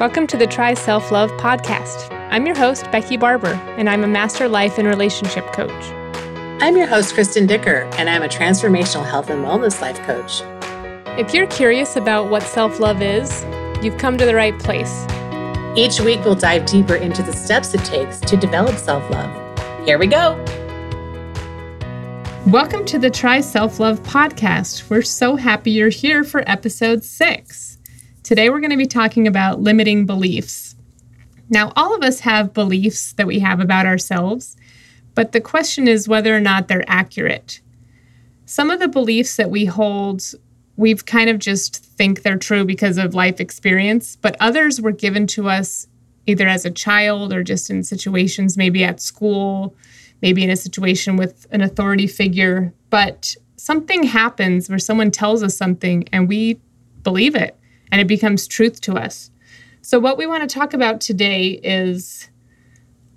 Welcome to the Try Self Love podcast. I'm your host, Becky Barber, and I'm a master life and relationship coach. I'm your host, Kristen Dicker, and I'm a transformational health and wellness life coach. If you're curious about what self love is, you've come to the right place. Each week, we'll dive deeper into the steps it takes to develop self love. Here we go. Welcome to the Try Self Love podcast. We're so happy you're here for episode six. Today, we're going to be talking about limiting beliefs. Now, all of us have beliefs that we have about ourselves, but the question is whether or not they're accurate. Some of the beliefs that we hold, we've kind of just think they're true because of life experience, but others were given to us either as a child or just in situations, maybe at school, maybe in a situation with an authority figure. But something happens where someone tells us something and we believe it and it becomes truth to us. So, what we want to talk about today is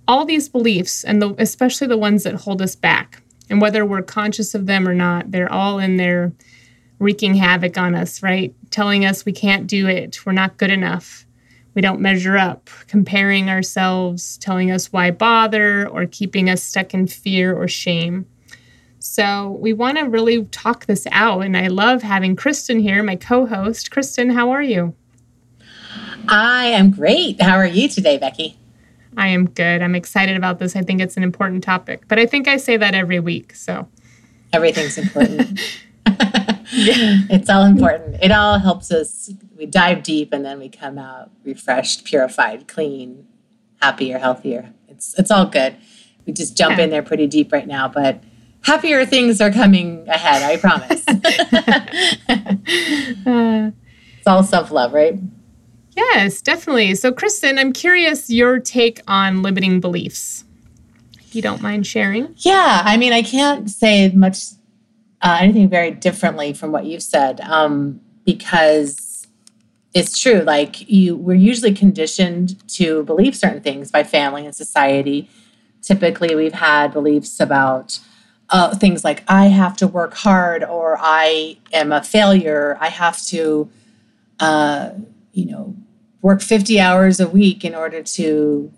all these beliefs, and the, especially the ones that hold us back. And whether we're conscious of them or not, they're all in there wreaking havoc on us, right? Telling us we can't do it, we're not good enough, we don't measure up, comparing ourselves, telling us why bother, or keeping us stuck in fear or shame. So we want to really talk this out. And I love having Kristen here, my co host. Kristen, how are you? I am great. How are you today, Becky? I am good. I'm excited about this. I think it's an important topic, but I think I say that every week. So everything's important. It's all important. It all helps us. We dive deep and then we come out refreshed, purified, clean, happier, healthier. It's it's all good. We just jump yeah. in there pretty deep right now, but happier things are coming ahead, I promise. uh, it's all self love, right? Yes, definitely. So, Kristen, I'm curious your take on limiting beliefs. If you don't mind sharing. Yeah, I mean, I can't say much, uh, anything very differently from what you've said, um, because it's true. Like you, we're usually conditioned to believe certain things by family and society. Typically, we've had beliefs about uh, things like I have to work hard or I am a failure. I have to, uh, you know, work 50 hours a week in order to,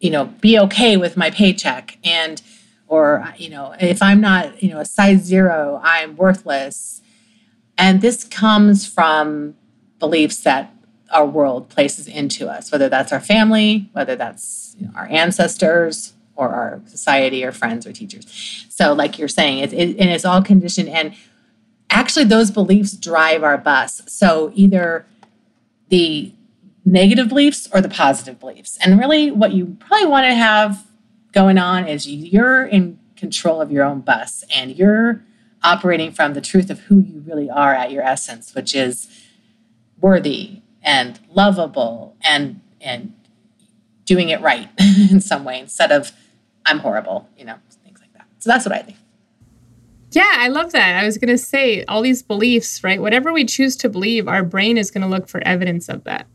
you know, be okay with my paycheck. And, or, you know, if I'm not, you know, a size zero, I'm worthless. And this comes from beliefs that our world places into us, whether that's our family, whether that's you know, our ancestors, or our society or friends or teachers. So, like you're saying, it, it, and it's all conditioned. And actually, those beliefs drive our bus. So, either the negative beliefs or the positive beliefs. And really, what you probably want to have going on is you're in control of your own bus and you're operating from the truth of who you really are at your essence, which is worthy and lovable and and doing it right in some way instead of I'm horrible, you know, things like that. So that's what I think. Yeah, I love that. I was going to say all these beliefs, right? Whatever we choose to believe, our brain is going to look for evidence of that.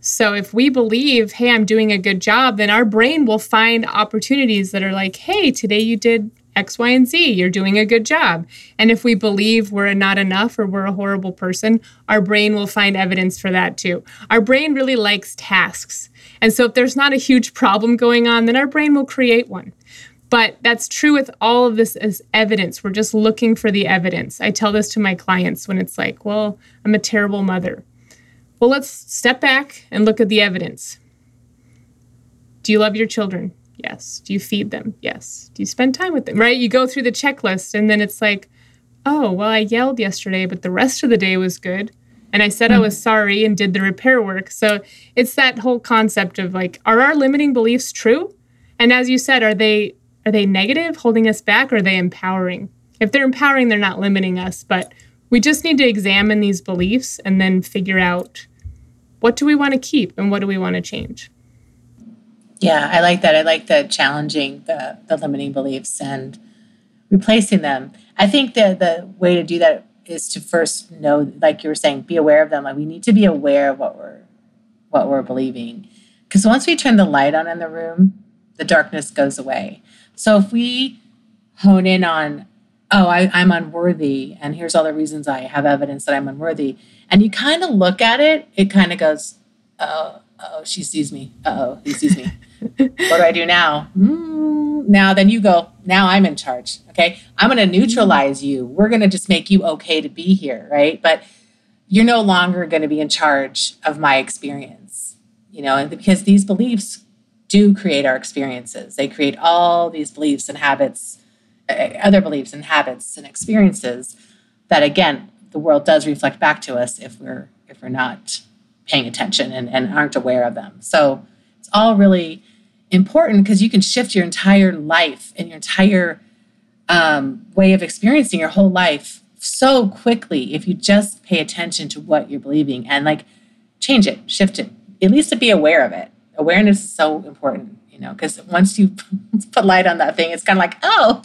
So if we believe, hey, I'm doing a good job, then our brain will find opportunities that are like, hey, today you did X, Y, and Z. You're doing a good job. And if we believe we're not enough or we're a horrible person, our brain will find evidence for that too. Our brain really likes tasks. And so if there's not a huge problem going on, then our brain will create one. But that's true with all of this as evidence. We're just looking for the evidence. I tell this to my clients when it's like, well, I'm a terrible mother. Well, let's step back and look at the evidence. Do you love your children? Yes. Do you feed them? Yes. Do you spend time with them? Right? You go through the checklist and then it's like, oh, well, I yelled yesterday, but the rest of the day was good and I said mm. I was sorry and did the repair work. So it's that whole concept of like, are our limiting beliefs true? And as you said, are they are they negative, holding us back, or are they empowering? If they're empowering, they're not limiting us. But we just need to examine these beliefs and then figure out what do we want to keep and what do we want to change. Yeah, I like that. I like the challenging the the limiting beliefs and replacing them. I think that the way to do that is to first know, like you were saying, be aware of them. Like we need to be aware of what we're what we're believing. Because once we turn the light on in the room, the darkness goes away. So if we hone in on, oh, I, I'm unworthy, and here's all the reasons I have evidence that I'm unworthy, and you kind of look at it, it kind of goes, oh, oh, she sees me. oh, he sees me. what do I do now? Mm, now, then you go, now I'm in charge. Okay. I'm going to neutralize you. We're going to just make you okay to be here. Right. But you're no longer going to be in charge of my experience, you know, because these beliefs do create our experiences. They create all these beliefs and habits, uh, other beliefs and habits and experiences that, again, the world does reflect back to us if we're if we're not paying attention and, and aren't aware of them. So it's all really important because you can shift your entire life and your entire um, way of experiencing your whole life so quickly if you just pay attention to what you're believing and like change it, shift it, at least to be aware of it. Awareness is so important, you know, because once you put light on that thing, it's kind of like, oh,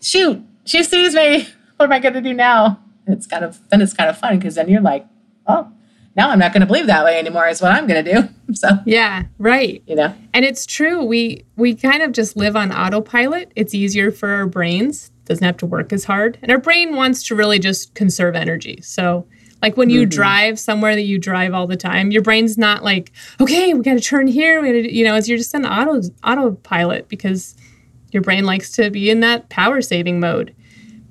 shoot, she sees me. What am I going to do now? It's kind of then it's kind of fun because then you're like, oh, now I'm not going to believe that way anymore is what I'm going to do. So Yeah, right. You know. And it's true. We we kind of just live on autopilot. It's easier for our brains. Doesn't have to work as hard. And our brain wants to really just conserve energy. So like when you mm-hmm. drive somewhere that you drive all the time, your brain's not like, okay, we got to turn here. We got to, you know, as you're just on auto autopilot because your brain likes to be in that power saving mode.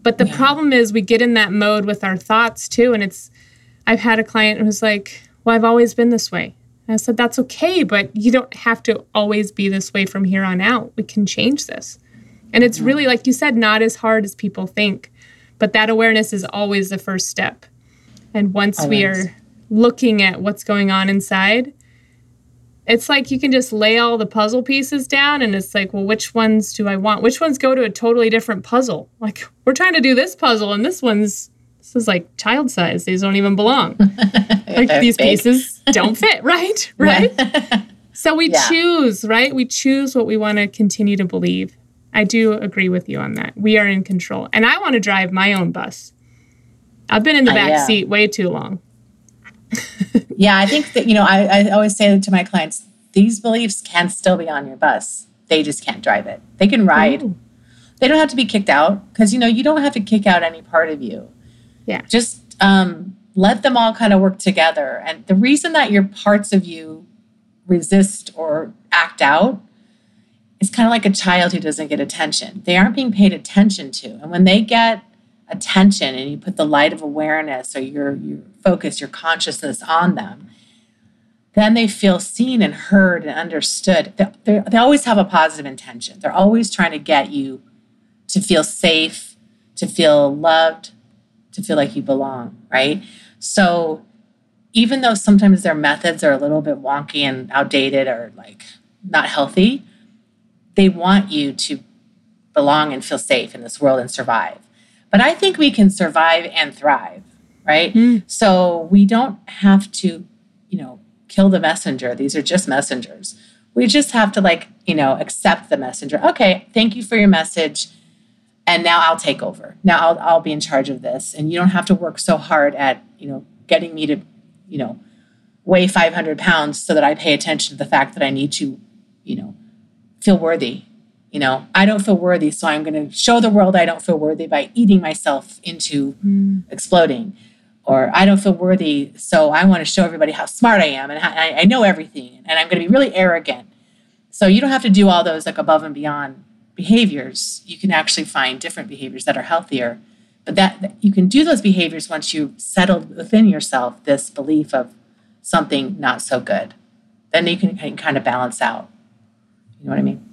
But the yeah. problem is we get in that mode with our thoughts too, and it's I've had a client who's like, Well, I've always been this way. And I said, That's okay, but you don't have to always be this way from here on out. We can change this. And it's really, like you said, not as hard as people think. But that awareness is always the first step. And once we are looking at what's going on inside, it's like you can just lay all the puzzle pieces down and it's like, well, which ones do I want? Which ones go to a totally different puzzle? Like, we're trying to do this puzzle and this one's this is like child size. These don't even belong. like these big. pieces don't fit, right? Right. so we yeah. choose, right? We choose what we want to continue to believe. I do agree with you on that. We are in control. And I want to drive my own bus. I've been in the back uh, yeah. seat way too long. yeah, I think that, you know, I, I always say to my clients, these beliefs can still be on your bus. They just can't drive it. They can ride. Ooh. They don't have to be kicked out because, you know, you don't have to kick out any part of you. Yeah. Just um, let them all kind of work together. And the reason that your parts of you resist or act out is kind of like a child who doesn't get attention. They aren't being paid attention to. And when they get attention and you put the light of awareness or your, your focus, your consciousness on them, then they feel seen and heard and understood. They, they always have a positive intention. They're always trying to get you to feel safe, to feel loved, to feel like you belong, right? So even though sometimes their methods are a little bit wonky and outdated or like not healthy, they want you to belong and feel safe in this world and survive. But I think we can survive and thrive, right? Mm. So we don't have to, you know, kill the messenger. These are just messengers. We just have to like, you know, accept the messenger. Okay, thank you for your message and now I'll take over. Now I'll I'll be in charge of this, and you don't have to work so hard at you know getting me to you know weigh 500 pounds so that I pay attention to the fact that I need to you know feel worthy. You know, I don't feel worthy, so I'm going to show the world I don't feel worthy by eating myself into mm. exploding. Or I don't feel worthy, so I want to show everybody how smart I am and I, I know everything, and I'm going to be really arrogant. So you don't have to do all those like above and beyond behaviors, you can actually find different behaviors that are healthier. But that you can do those behaviors once you've settled within yourself this belief of something not so good. Then you can, can kind of balance out. You know what I mean?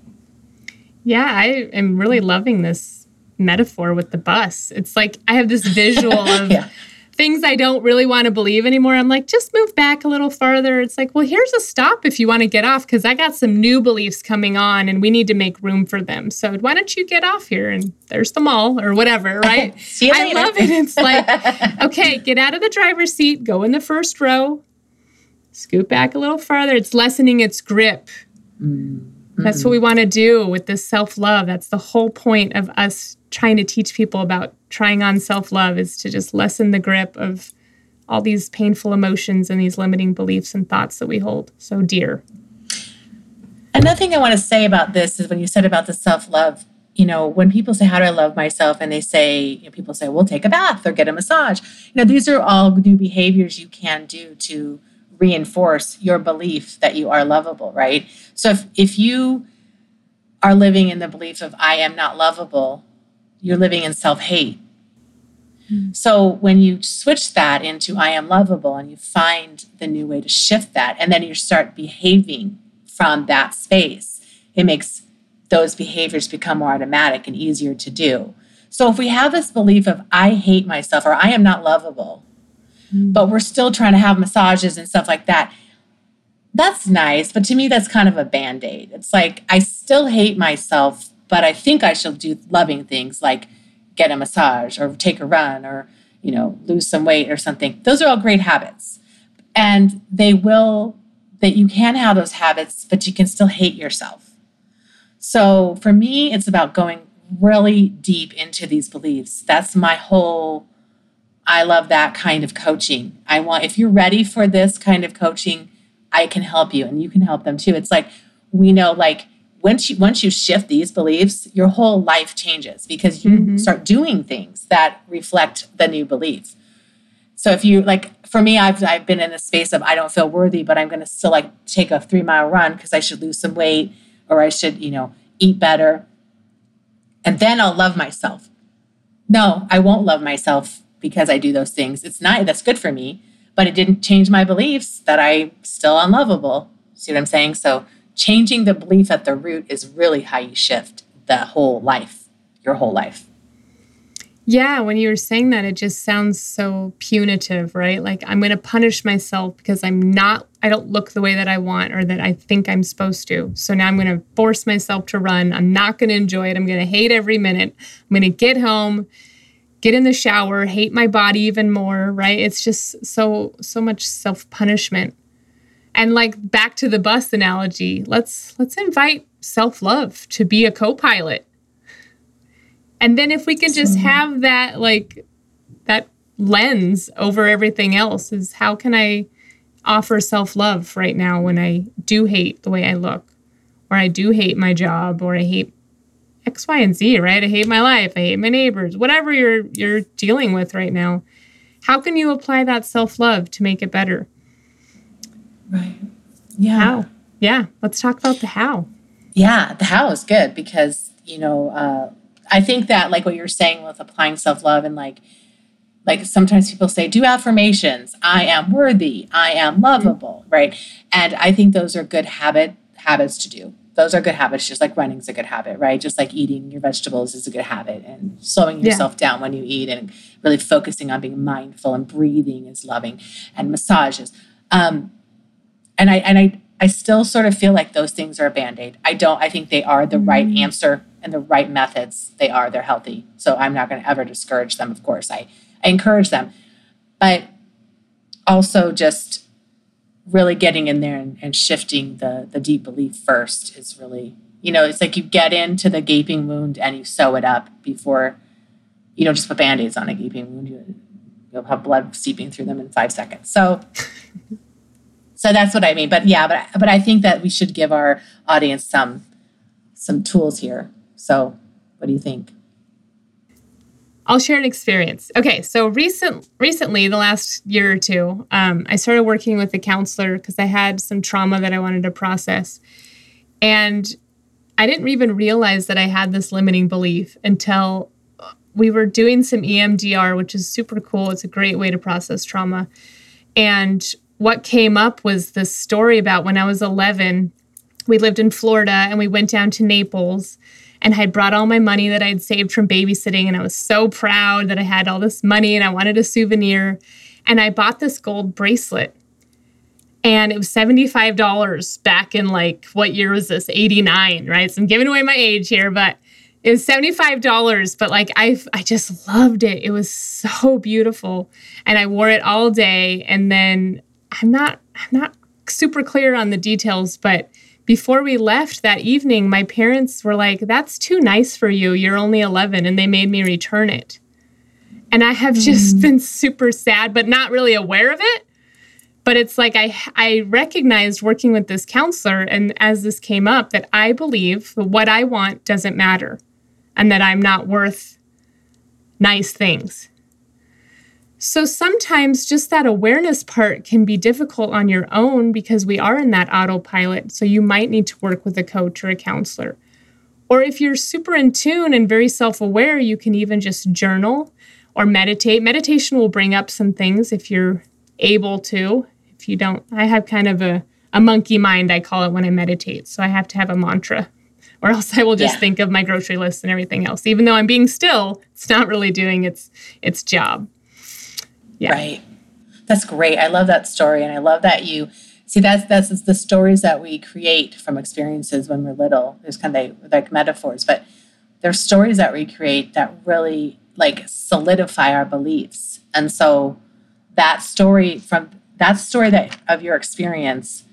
Yeah, I am really loving this metaphor with the bus. It's like I have this visual of yeah things I don't really want to believe anymore. I'm like, just move back a little farther. It's like, well, here's a stop if you want to get off because I got some new beliefs coming on and we need to make room for them. So why don't you get off here and there's the mall or whatever, right? See you I later. love it. It's like, okay, get out of the driver's seat, go in the first row, scoot back a little farther. It's lessening its grip. Mm. That's what we mm-hmm. want to do with this self love. That's the whole point of us trying to teach people about trying on self love is to just lessen the grip of all these painful emotions and these limiting beliefs and thoughts that we hold so dear. Another thing I want to say about this is when you said about the self love, you know, when people say, How do I love myself? and they say, you know, people say, Well, take a bath or get a massage. You know, these are all new behaviors you can do to reinforce your belief that you are lovable, right? So if, if you are living in the belief of I am not lovable, you're living in self hate. Mm-hmm. So when you switch that into I am lovable and you find the new way to shift that, and then you start behaving from that space, it makes those behaviors become more automatic and easier to do. So if we have this belief of I hate myself or I am not lovable, mm-hmm. but we're still trying to have massages and stuff like that, that's nice. But to me, that's kind of a band aid. It's like I still hate myself, but I think I should do loving things like get a massage or take a run or, you know, lose some weight or something. Those are all great habits. And they will, that you can have those habits, but you can still hate yourself. So for me, it's about going really deep into these beliefs. That's my whole, I love that kind of coaching. I want, if you're ready for this kind of coaching, I can help you and you can help them too. It's like, we know, like, once you once you shift these beliefs, your whole life changes because you mm-hmm. start doing things that reflect the new belief. So if you like for me, I've I've been in a space of I don't feel worthy, but I'm gonna still like take a three mile run because I should lose some weight or I should, you know, eat better. And then I'll love myself. No, I won't love myself because I do those things. It's not that's good for me, but it didn't change my beliefs that I'm still unlovable. See what I'm saying? So changing the belief at the root is really how you shift the whole life, your whole life. Yeah, when you were saying that, it just sounds so punitive, right? Like I'm going to punish myself because I'm not, I don't look the way that I want or that I think I'm supposed to. So now I'm going to force myself to run. I'm not going to enjoy it. I'm going to hate every minute. I'm going to get home, get in the shower, hate my body even more, right? It's just so, so much self punishment and like back to the bus analogy let's let's invite self-love to be a co-pilot. And then if we can just have that like that lens over everything else is how can i offer self-love right now when i do hate the way i look or i do hate my job or i hate x y and z right i hate my life i hate my neighbors whatever you're you're dealing with right now how can you apply that self-love to make it better Right. Yeah. How? Yeah. Let's talk about the how. Yeah, the how is good because, you know, uh, I think that like what you're saying with applying self-love and like like sometimes people say do affirmations i am worthy i am lovable mm-hmm. right and i think those are good habit habits to do those are good habits just like running is a good habit right just like eating your vegetables is a good habit and slowing yourself yeah. down when you eat and really focusing on being mindful and breathing is loving and massages um, and I and I I still sort of feel like those things are a band-aid. I don't I think they are the right mm. answer and the right methods. They are, they're healthy. So I'm not going to ever discourage them, of course. I, I encourage them. But also just really getting in there and, and shifting the the deep belief first is really you know, it's like you get into the gaping wound and you sew it up before you don't just put band-aids on a gaping wound. You, you'll have blood seeping through them in five seconds. So so that's what I mean. But yeah, but but I think that we should give our audience some some tools here. So what do you think? I'll share an experience. Okay, so recent recently, the last year or two, um, I started working with a counselor because I had some trauma that I wanted to process, and I didn't even realize that I had this limiting belief until we were doing some EMDR, which is super cool. It's a great way to process trauma, and what came up was this story about when I was 11, we lived in Florida and we went down to Naples and I had brought all my money that I'd saved from babysitting and I was so proud that I had all this money and I wanted a souvenir. And I bought this gold bracelet and it was $75 back in like what year was this? 89 right? So i'm giving away my age here but it was $75 but like i i just loved it. It was so beautiful and i wore it all day and then I'm not I'm not super clear on the details, but before we left that evening, my parents were like, "That's too nice for you. You're only 11," and they made me return it. And I have just mm. been super sad, but not really aware of it. But it's like I I recognized working with this counselor, and as this came up, that I believe what I want doesn't matter, and that I'm not worth nice things. So sometimes just that awareness part can be difficult on your own because we are in that autopilot. So you might need to work with a coach or a counselor. Or if you're super in tune and very self aware, you can even just journal or meditate. Meditation will bring up some things if you're able to. If you don't, I have kind of a, a monkey mind, I call it when I meditate. So I have to have a mantra or else I will just yeah. think of my grocery list and everything else. Even though I'm being still, it's not really doing its its job. Yeah. Right. That's great. I love that story. And I love that you see that's that's the stories that we create from experiences when we're little. There's kind of like metaphors, but there's stories that we create that really like solidify our beliefs. And so that story from that story that of your experience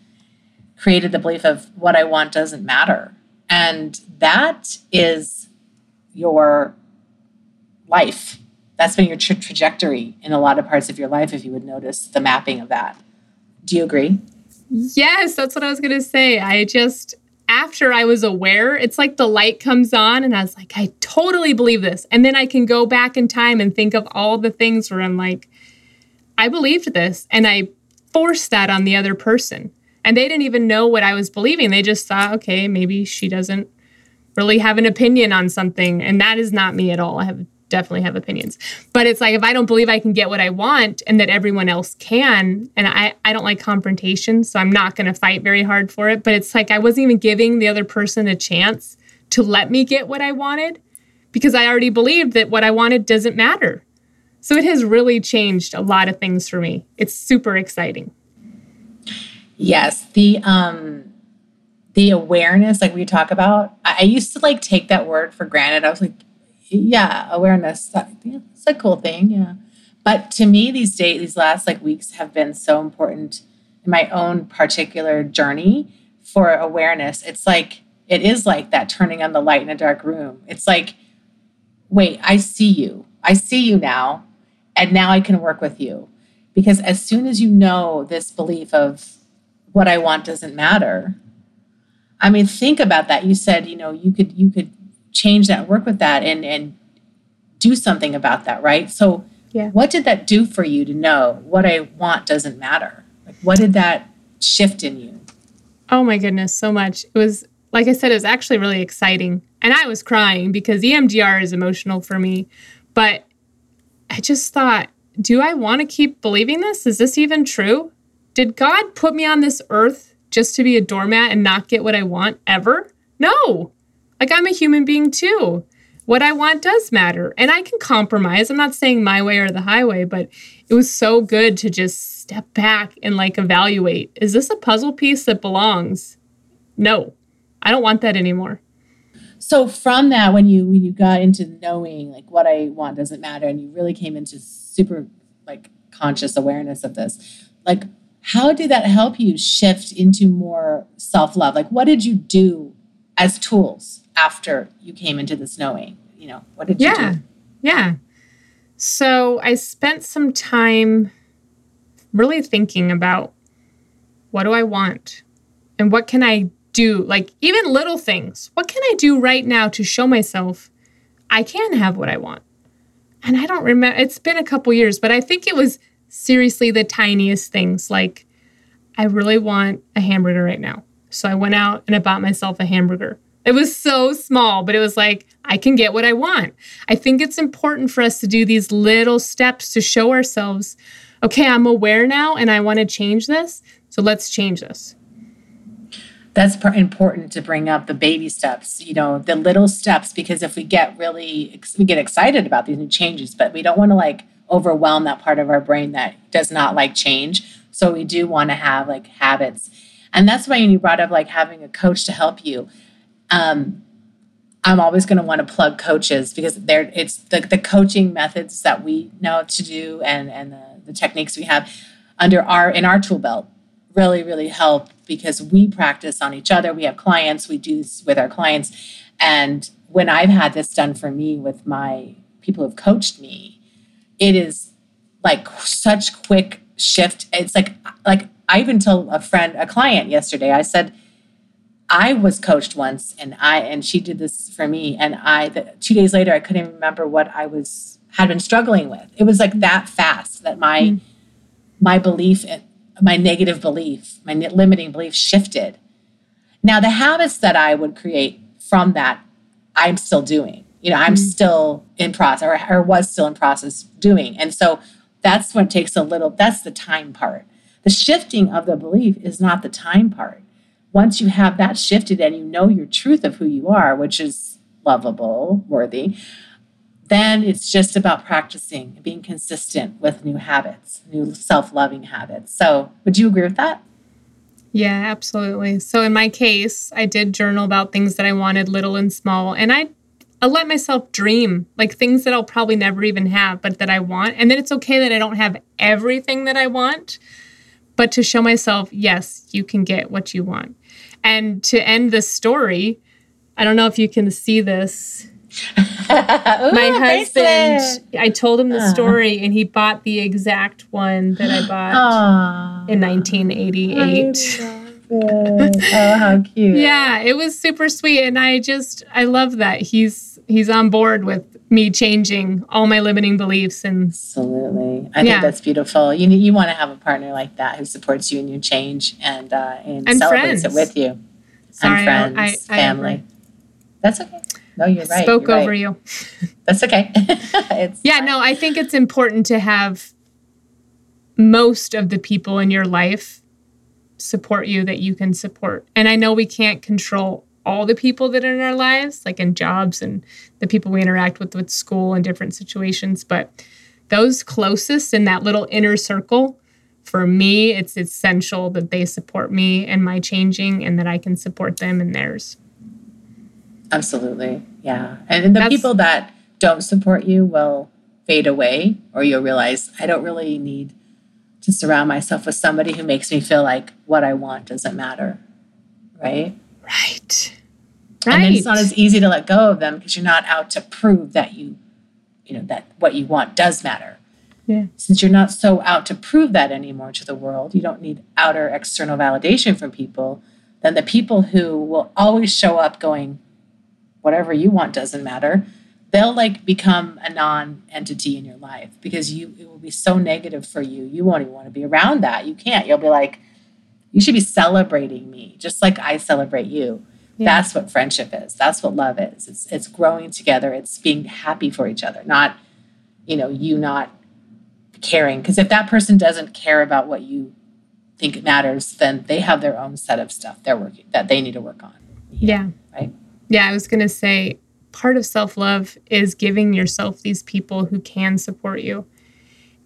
created the belief of what I want doesn't matter. And that is your life that's been your tra- trajectory in a lot of parts of your life if you would notice the mapping of that. Do you agree? Yes that's what i was going to say. I just after i was aware it's like the light comes on and i was like i totally believe this. And then i can go back in time and think of all the things where i'm like i believed this and i forced that on the other person. And they didn't even know what i was believing. They just thought okay maybe she doesn't really have an opinion on something. And that is not me at all. I have definitely have opinions. But it's like if I don't believe I can get what I want and that everyone else can, and I, I don't like confrontation, so I'm not going to fight very hard for it. But it's like I wasn't even giving the other person a chance to let me get what I wanted because I already believed that what I wanted doesn't matter. So it has really changed a lot of things for me. It's super exciting. Yes, the um the awareness like we talk about, I used to like take that word for granted. I was like, yeah, awareness. That, yeah, it's a cool thing. Yeah. But to me, these days, these last like weeks have been so important in my own particular journey for awareness. It's like, it is like that turning on the light in a dark room. It's like, wait, I see you. I see you now. And now I can work with you. Because as soon as you know this belief of what I want doesn't matter, I mean, think about that. You said, you know, you could, you could change that, work with that, and and do something about that, right? So, yeah. what did that do for you to know what I want doesn't matter? Like, what did that shift in you? Oh my goodness, so much. It was like I said, it was actually really exciting, and I was crying because EMDR is emotional for me, but I just thought, do I want to keep believing this? Is this even true? Did God put me on this earth just to be a doormat and not get what I want ever? No. Like I'm a human being too. What I want does matter. And I can compromise. I'm not saying my way or the highway, but it was so good to just step back and like evaluate is this a puzzle piece that belongs? No, I don't want that anymore. So from that, when you when you got into knowing like what I want doesn't matter, and you really came into super like conscious awareness of this, like how did that help you shift into more self love? Like what did you do as tools? After you came into the knowing? You know, what did you yeah. do? Yeah. So I spent some time really thinking about what do I want? And what can I do? Like even little things. What can I do right now to show myself I can have what I want? And I don't remember, it's been a couple years, but I think it was seriously the tiniest things. Like, I really want a hamburger right now. So I went out and I bought myself a hamburger. It was so small, but it was like, I can get what I want. I think it's important for us to do these little steps to show ourselves, okay, I'm aware now and I want to change this. So let's change this. That's important to bring up the baby steps, you know, the little steps, because if we get really, we get excited about these new changes, but we don't want to like overwhelm that part of our brain that does not like change. So we do want to have like habits. And that's why you brought up like having a coach to help you um, I'm always going to want to plug coaches because they're it's the, the coaching methods that we know to do and and the, the techniques we have under our in our tool belt really really help because we practice on each other. We have clients we do this with our clients. And when i've had this done for me with my people who've coached me it is like such quick shift. It's like like i even told a friend a client yesterday i said I was coached once and I and she did this for me and I the, 2 days later I couldn't remember what I was had been struggling with. It was like that fast that my mm. my belief my negative belief, my limiting belief shifted. Now the habits that I would create from that I'm still doing. You know, I'm mm. still in process or, or was still in process doing. And so that's what takes a little that's the time part. The shifting of the belief is not the time part. Once you have that shifted and you know your truth of who you are, which is lovable, worthy, then it's just about practicing and being consistent with new habits, new self loving habits. So, would you agree with that? Yeah, absolutely. So, in my case, I did journal about things that I wanted, little and small, and I I let myself dream like things that I'll probably never even have, but that I want. And then it's okay that I don't have everything that I want, but to show myself, yes, you can get what you want. And to end this story, I don't know if you can see this. Ooh, my husband, I told him the uh. story and he bought the exact one that I bought Aww. in 1988. Oh, how cute. yeah, it was super sweet and I just I love that he's he's on board with me changing all my limiting beliefs and absolutely i yeah. think that's beautiful you you want to have a partner like that who supports you in your change and uh, and, and celebrates friends. it with you Sorry, and friends I, I, family I that's okay no, you're right. Spoke you're over right. you. That's okay. yeah, fine. no, I think it's important to have most of the people in your life support you that you can support. And I know we can't control all the people that are in our lives, like in jobs and the people we interact with with school and different situations, but those closest in that little inner circle, for me, it's essential that they support me and my changing and that I can support them in theirs. Absolutely. Yeah. And the That's, people that don't support you will fade away, or you'll realize I don't really need to surround myself with somebody who makes me feel like what I want doesn't matter. Right? Right. Right. And it's not as easy to let go of them because you're not out to prove that you, you know, that what you want does matter. Yeah. Since you're not so out to prove that anymore to the world, you don't need outer external validation from people. Then the people who will always show up going, whatever you want doesn't matter they'll like become a non-entity in your life because you it will be so negative for you. You won't even want to be around that. You can't. You'll be like you should be celebrating me just like i celebrate you. Yeah. that's what friendship is. That's what love is. It's it's growing together. It's being happy for each other not you know you not caring. Because if that person doesn't care about what you think matters then they have their own set of stuff they're working that they need to work on. Yeah. Right? Yeah, I was going to say part of self love is giving yourself these people who can support you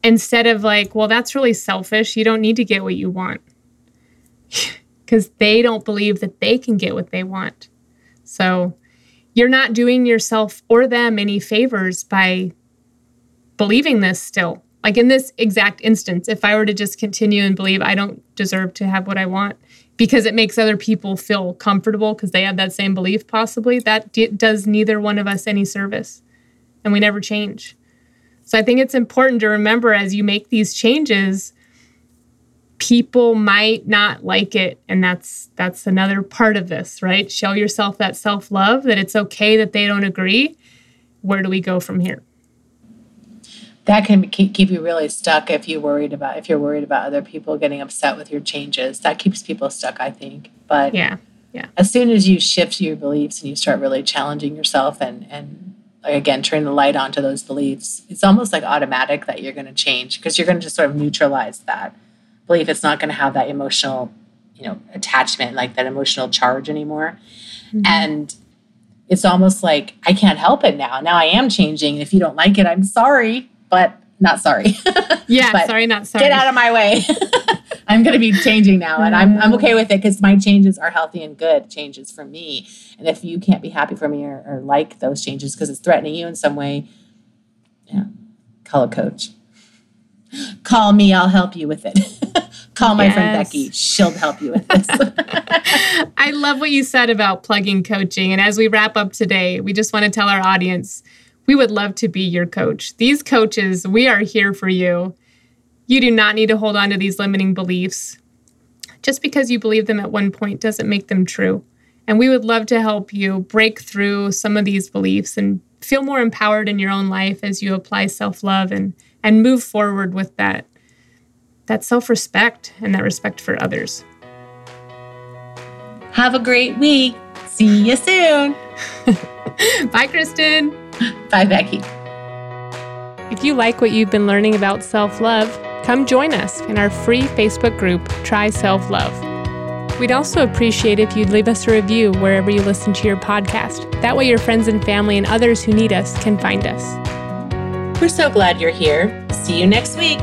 instead of like, well, that's really selfish. You don't need to get what you want because they don't believe that they can get what they want. So you're not doing yourself or them any favors by believing this still. Like in this exact instance, if I were to just continue and believe I don't deserve to have what I want, because it makes other people feel comfortable because they have that same belief possibly that d- does neither one of us any service and we never change. So i think it's important to remember as you make these changes people might not like it and that's that's another part of this right? Show yourself that self-love that it's okay that they don't agree. Where do we go from here that can keep you really stuck if you worried about if you're worried about other people getting upset with your changes. That keeps people stuck i think. But yeah yeah. as soon as you shift your beliefs and you start really challenging yourself and and like again turn the light onto those beliefs it's almost like automatic that you're going to change because you're going to just sort of neutralize that belief. It's not going to have that emotional you know attachment like that emotional charge anymore. Mm-hmm. and it's almost like i can't help it now. Now i am changing. If you don't like it i'm sorry but not sorry. Yeah, sorry, not sorry. Get out of my way. I'm going to be changing now, and I'm, I'm okay with it because my changes are healthy and good changes for me. And if you can't be happy for me or, or like those changes because it's threatening you in some way, yeah, call a coach. Call me, I'll help you with it. call my yes. friend Becky, she'll help you with this. I love what you said about plugging coaching. And as we wrap up today, we just want to tell our audience we would love to be your coach. These coaches, we are here for you. You do not need to hold on to these limiting beliefs. Just because you believe them at one point doesn't make them true. And we would love to help you break through some of these beliefs and feel more empowered in your own life as you apply self-love and and move forward with that that self-respect and that respect for others. Have a great week. See you soon. Bye, Kristen. Bye, Becky. If you like what you've been learning about self love, come join us in our free Facebook group, Try Self Love. We'd also appreciate if you'd leave us a review wherever you listen to your podcast. That way, your friends and family and others who need us can find us. We're so glad you're here. See you next week.